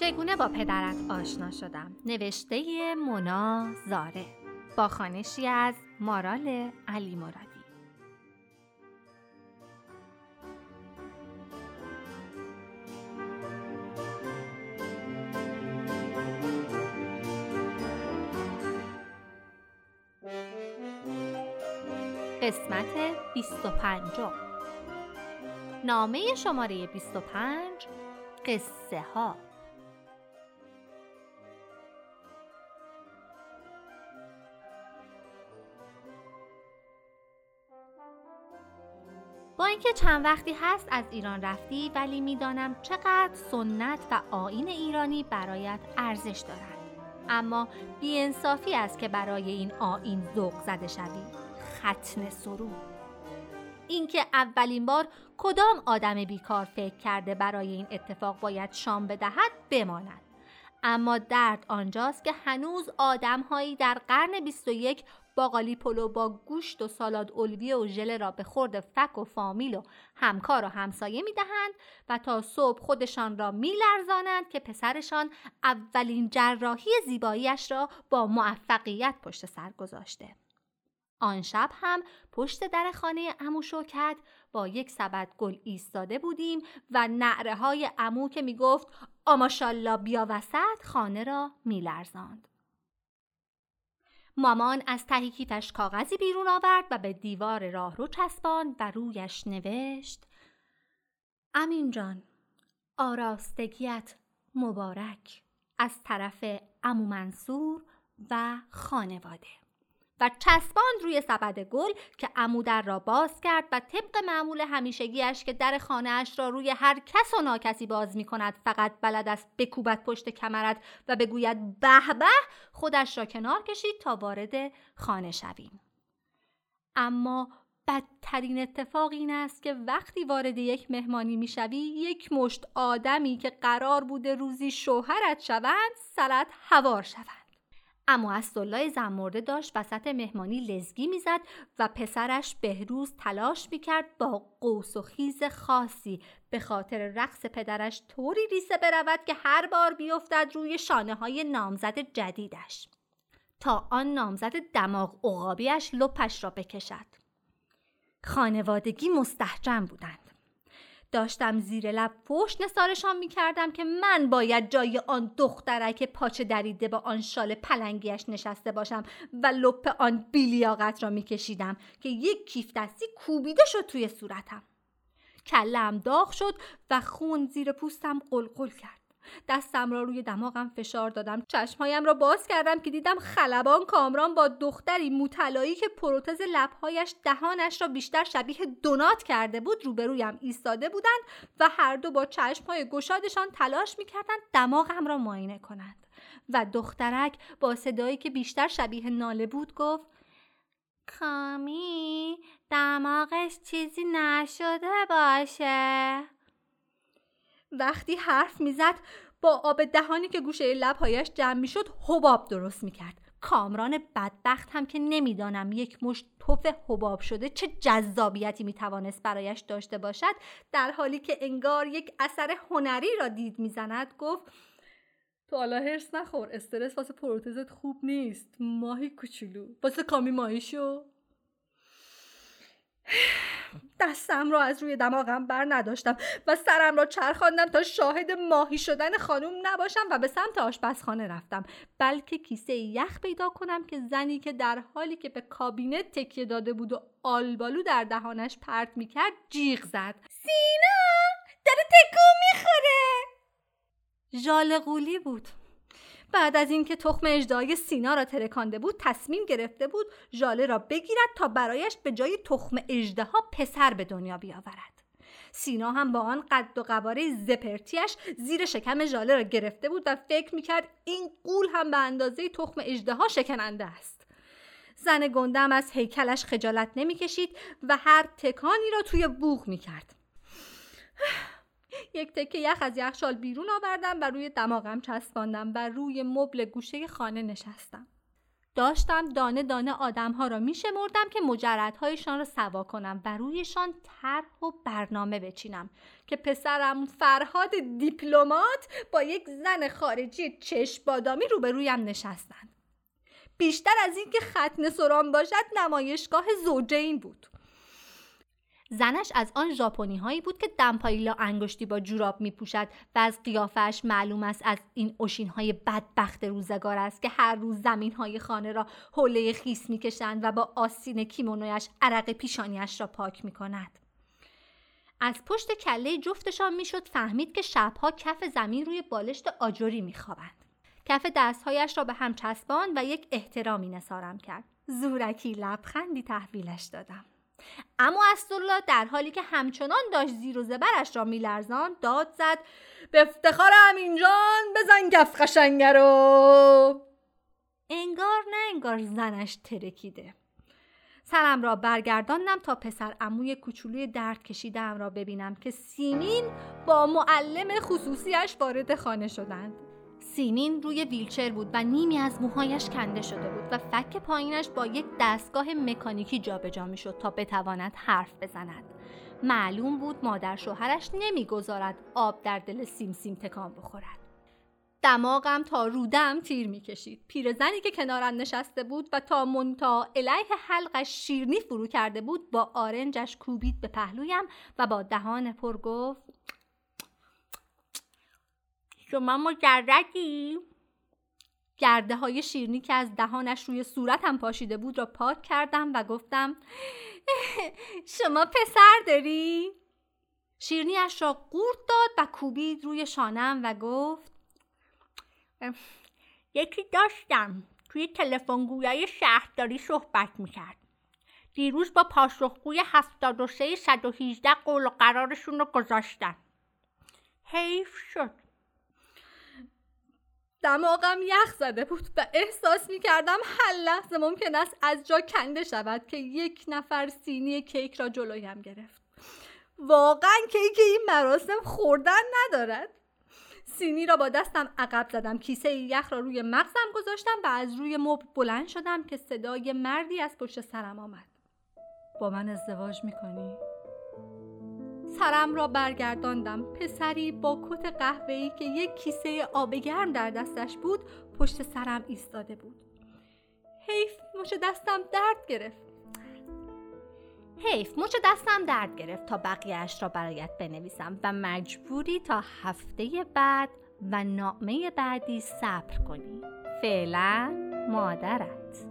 چگونه با پدرت آشنا شدم؟ نوشته مونا زاره با خانشی از مارال علی مرادی قسمت 25 نامه شماره 25 قصه ها. با اینکه چند وقتی هست از ایران رفتی ولی می‌دانم چقدر سنت و آین ایرانی برایت ارزش دارد اما بیانصافی است که برای این آین ذوق زده شوی. ختن سرود اینکه اولین بار کدام آدم بیکار فکر کرده برای این اتفاق باید شام بدهد بماند اما درد آنجاست که هنوز آدمهایی در قرن 21 باقالی پلو با گوشت و سالاد الویه و ژله را به خورد فک و فامیل و همکار و همسایه می دهند و تا صبح خودشان را می لرزانند که پسرشان اولین جراحی زیباییش را با موفقیت پشت سر گذاشته. آن شب هم پشت در خانه امو شوکت با یک سبد گل ایستاده بودیم و نعره های امو که می گفت آماشالله بیا وسط خانه را می لرزاند. مامان از ته کیفش کاغذی بیرون آورد و به دیوار راهرو چسباند و رویش نوشت امین جان آراستگیت مبارک از طرف امو منصور و خانواده و چسباند روی سبد گل که امودر را باز کرد و طبق معمول همیشگیش که در خانهاش را روی هر کس و ناکسی باز می کند فقط بلد است بکوبت پشت کمرت و بگوید به به خودش را کنار کشید تا وارد خانه شویم. اما بدترین اتفاق این است که وقتی وارد یک مهمانی می‌شوی یک مشت آدمی که قرار بوده روزی شوهرت شوند سرت هوار شوند اما اسدالله زمرده داشت وسط مهمانی لزگی می‌زد و پسرش بهروز تلاش می‌کرد با قوس و خیز خاصی به خاطر رقص پدرش طوری ریسه برود که هر بار بیفتد روی شانه های نامزد جدیدش. تا آن نامزد دماغ عقابیش لپش را بکشد. خانوادگی مستحجم بودند. داشتم زیر لب نثارشان می کردم که من باید جای آن دخترک پاچه دریده با آن شال پلنگیش نشسته باشم و لپ آن بیلیاقت را می کشیدم که یک کیف دستی کوبیده شد توی صورتم. کلم داغ شد و خون زیر پوستم قلقل کرد. دستم را روی دماغم فشار دادم. چشمهایم را باز کردم که دیدم خلبان کامران با دختری موطلایی که پروتز لبهایش دهانش را بیشتر شبیه دونات کرده بود روبرویم ایستاده بودند و هر دو با چشمهای گشادشان تلاش می‌کردند دماغم را معاینه کنند. و دخترک با صدایی که بیشتر شبیه ناله بود گفت کامی دماغش چیزی نشده باشه. وقتی حرف می‌زد با آب دهانی که گوشه لبهایش جمع می‌شد حباب درست می‌کرد. کامران بدبخت هم که نمی‌دانم یک مشت توف حباب شده چه جذابیتی می‌توانست برایش داشته باشد در حالی که انگار یک اثر هنری را دید می‌زند گفت تو حالا هرس نخور استرس واسه پروتزت خوب نیست ماهی کوچولو. واسه کامی ماهی شو دستم را از روی دماغم بر نداشتم و سرم را چرخاندم تا شاهد ماهی شدن خانوم نباشم و به سمت آشپزخانه رفتم. بلکه کیسه یخ پیدا کنم که زنی که در حالی که به کابینت تکیه داده بود و آلبالو در دهانش پرت می‌کرد جیغ زد. سینا! داره تکون می‌خوره! ژال قولی بود. بعد از اینکه تخم اجدای سینا را ترکانده بود تصمیم گرفته بود ژاله را بگیرد تا برایش به جای تخم ها پسر به دنیا بیاورد. سینا هم با آن قد و قواره زپرتیش زیر شکم ژاله را گرفته بود و فکر می‌کرد این قول هم به اندازه تخم ها شکننده است. زن گندم از هیکلش خجالت نمی‌کشید و هر تکانی را توی بوغ می‌کرد. یک تکه یخ از یخشال بیرون آوردم و روی دماغم چسباندم و روی مبل گوشه خانه نشستم داشتم دانه دانه آدم ها را می شمردم که مجردهایشان را سوا کنم و رویشان طرح و برنامه بچینم که پسرم فرهاد دیپلمات با یک زن خارجی چشم بادامی روبرویم نشستند. بیشتر از اینکه ختن سران باشد نمایشگاه زوجین بود. زنش از آن ژاپنی هایی بود که دمپایلا انگشتی با جوراب می پوشد و از قیافش معلوم است از این اوشین های بدبخت روزگار است که هر روز زمین های خانه را حوله خیس می کشند و با آستین کیمونویش عرق پیشانیش را پاک می کند. از پشت کله جفتشان می‌شد فهمید که شبها کف زمین روی بالشت آجوری میخوابند. کف دستهایش را به هم چسبان و یک احترامی نسارم کرد. زورکی لبخندی تحویلش دادم. اما اسدالله در حالی که همچنان داشت زیر و زبرش را میلرزان داد زد به افتخار امینجان بزن گف قشنگه رو. انگار نه انگار زنش ترکیده. سرم را برگرداندم تا پسر اموی کوچولوی درد کشیدم را ببینم که سیمین با معلم خصوصیش وارد خانه شدند. سیمین روی ویلچر بود و نیمی از موهایش کنده شده بود و فک پایینش با یک دستگاه مکانیکی جابجا می‌شد تا بتواند حرف بزند. معلوم بود مادر شوهرش نمی‌گذارد آب در دل سیم سیم تکان بخورد. دماغم تا رودم تیر می‌کشید. پیرزنی که کنارم نشسته بود و تا منتا علیه حلقش شیرنی فرو کرده بود با آرنجش کوبید به پهلویم و با دهان پر گفت شما مجردی؟ گرده های شیرنی که از دهانش روی صورتم پاشیده بود را پاک کردم و گفتم شما پسر داری؟ شیرنیش را قورت داد و کوبید روی شانم و گفت یکی داشتم توی تلفن گویای شهرداری صحبت می‌کرد دیروز با پاسخگوی 73 118 قول و قرارشون رو گذاشتن حیف شد دماغم یخ زده بود و احساس می کردم هر لحظه ممکن است از جا کنده شود که یک نفر سینی کیک را جلویم گرفت. واقعا کیک این مراسم خوردن ندارد. سینی را با دستم عقب زدم کیسه یخ را روی مغزم گذاشتم و از روی مبل بلند شدم که صدای مردی از پشت سرم آمد. با من ازدواج می‌کنی؟ سرم را برگرداندم. پسری با کت قهوه‌ای که یک کیسه آب گرم در دستش بود پشت سرم ایستاده بود. حیف مچ دستم درد گرفت. حیف مچ دستم درد گرفت تا بقیهش را برایت بنویسم و مجبوری تا هفته بعد و نامه بعدی صبر کنی. فعلا مادرت.